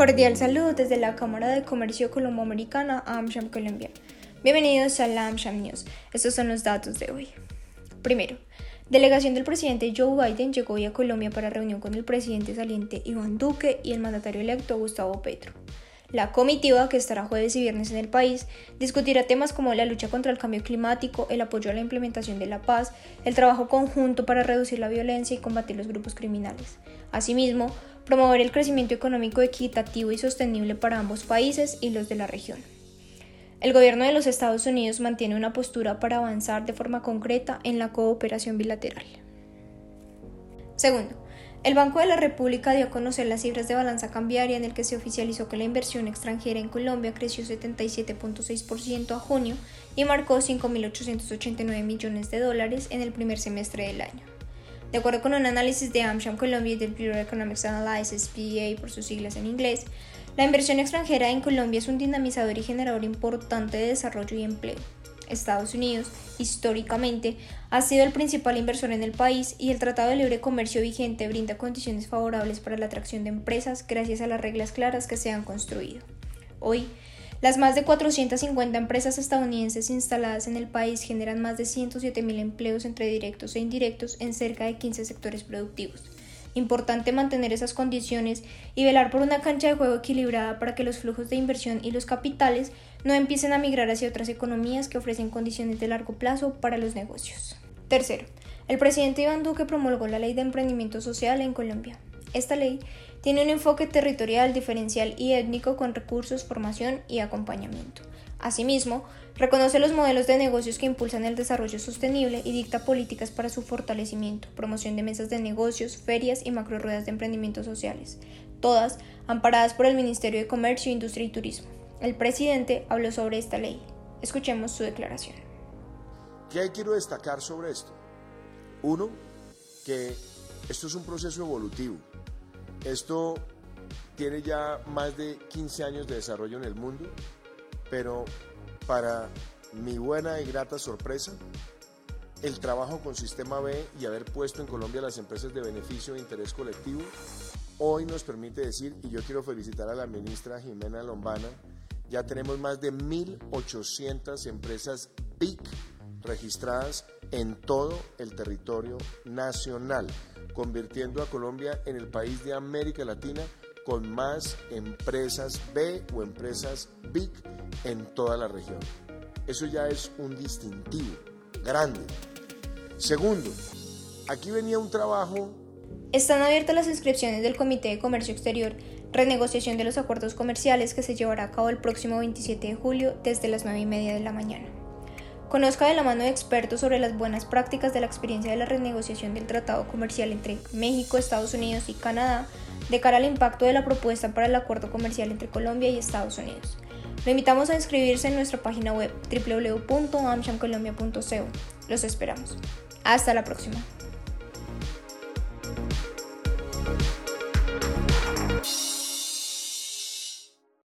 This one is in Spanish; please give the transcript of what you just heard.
Cordial saludo desde la Cámara de Comercio Colombo-Americana AmSham Colombia. Bienvenidos a la AmSham News. Estos son los datos de hoy. Primero, delegación del presidente Joe Biden llegó hoy a Colombia para reunión con el presidente saliente Iván Duque y el mandatario electo Gustavo Petro. La comitiva, que estará jueves y viernes en el país, discutirá temas como la lucha contra el cambio climático, el apoyo a la implementación de la paz, el trabajo conjunto para reducir la violencia y combatir los grupos criminales. Asimismo, promover el crecimiento económico equitativo y sostenible para ambos países y los de la región. El gobierno de los Estados Unidos mantiene una postura para avanzar de forma concreta en la cooperación bilateral. Segundo, el Banco de la República dio a conocer las cifras de balanza cambiaria en el que se oficializó que la inversión extranjera en Colombia creció 77.6% a junio y marcó 5.889 millones de dólares en el primer semestre del año. De acuerdo con un análisis de AmSham Colombia y del Bureau of Economics Analysis, BEA por sus siglas en inglés, la inversión extranjera en Colombia es un dinamizador y generador importante de desarrollo y empleo. Estados Unidos, históricamente, ha sido el principal inversor en el país y el Tratado de Libre Comercio vigente brinda condiciones favorables para la atracción de empresas gracias a las reglas claras que se han construido. Hoy, las más de 450 empresas estadounidenses instaladas en el país generan más de 107.000 empleos entre directos e indirectos en cerca de 15 sectores productivos. Importante mantener esas condiciones y velar por una cancha de juego equilibrada para que los flujos de inversión y los capitales no empiecen a migrar hacia otras economías que ofrecen condiciones de largo plazo para los negocios. Tercero, el presidente Iván Duque promulgó la Ley de Emprendimiento Social en Colombia. Esta ley tiene un enfoque territorial, diferencial y étnico con recursos, formación y acompañamiento. Asimismo, reconoce los modelos de negocios que impulsan el desarrollo sostenible y dicta políticas para su fortalecimiento, promoción de mesas de negocios, ferias y macro ruedas de emprendimientos sociales, todas amparadas por el Ministerio de Comercio, Industria y Turismo. El presidente habló sobre esta ley. Escuchemos su declaración. ¿Qué quiero destacar sobre esto? Uno, que esto es un proceso evolutivo. Esto tiene ya más de 15 años de desarrollo en el mundo pero para mi buena y grata sorpresa, el trabajo con Sistema B y haber puesto en Colombia las empresas de beneficio e interés colectivo, hoy nos permite decir, y yo quiero felicitar a la ministra Jimena Lombana, ya tenemos más de 1.800 empresas BIC registradas en todo el territorio nacional, convirtiendo a Colombia en el país de América Latina con más empresas B o empresas BIC en toda la región. Eso ya es un distintivo grande. Segundo, aquí venía un trabajo... Están abiertas las inscripciones del Comité de Comercio Exterior, renegociación de los acuerdos comerciales que se llevará a cabo el próximo 27 de julio desde las 9 y media de la mañana. Conozca de la mano de expertos sobre las buenas prácticas de la experiencia de la renegociación del tratado comercial entre México, Estados Unidos y Canadá de cara al impacto de la propuesta para el acuerdo comercial entre Colombia y Estados Unidos. Lo invitamos a inscribirse en nuestra página web www.amchamcolombia.co. Los esperamos. Hasta la próxima.